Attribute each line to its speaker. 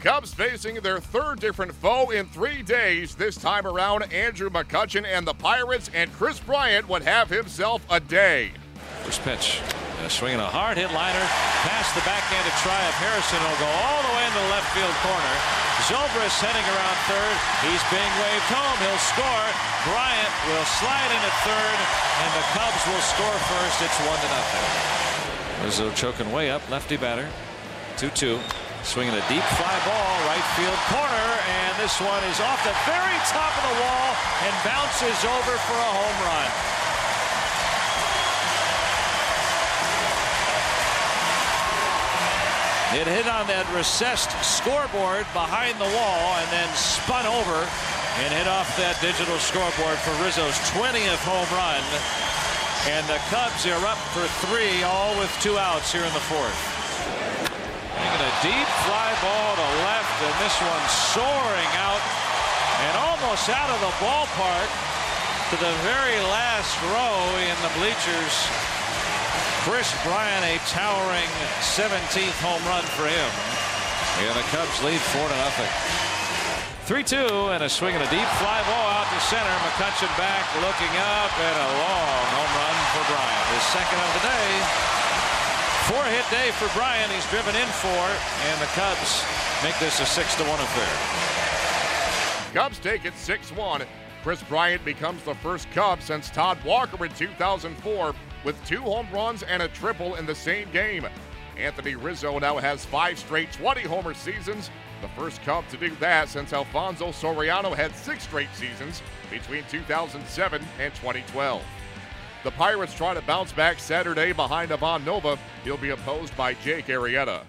Speaker 1: Cubs facing their third different foe in three days. This time around, Andrew McCutchen and the Pirates, and Kris Bryant would have himself a day.
Speaker 2: First pitch. Uh, swinging a hard hit liner past the backhand backhanded try of Harrison. will go all the way into the left field corner. Zobrist heading around third. He's being waved home. He'll score. Bryant will slide in at third, and the Cubs will score first. It's one to nothing. Rizzo choking way up, lefty batter. 2-2. Swinging a deep fly ball, right field corner, and this one is off the very top of the wall and bounces over for a home run. It hit on that recessed scoreboard behind the wall and then spun over and hit off that digital scoreboard for Rizzo's 20th home run. And the Cubs are up for three, all with two outs here in the fourth. Deep fly ball to left, and this one soaring out and almost out of the ballpark to the very last row in the bleachers. Kris Bryant, a towering 17th home run for him. And the Cubs lead 4 to nothing. 3-2 and a swing and a deep fly ball out to center. McCutchen back looking up and a long home run for Bryant. His second of the day. Four hit day for Bryant. He's driven in four, and the Cubs make this a six to one affair.
Speaker 1: Cubs take it 6-1. Kris Bryant becomes the first Cub since Todd Walker in 2004 with two home runs and a triple in the same game. Anthony Rizzo now has five straight 20 homer seasons, the first Cub to do that since Alfonso Soriano had six straight seasons between 2007 and 2012. The Pirates try to bounce back Saturday behind Ivan Nova. He'll be opposed by Jake Arrieta.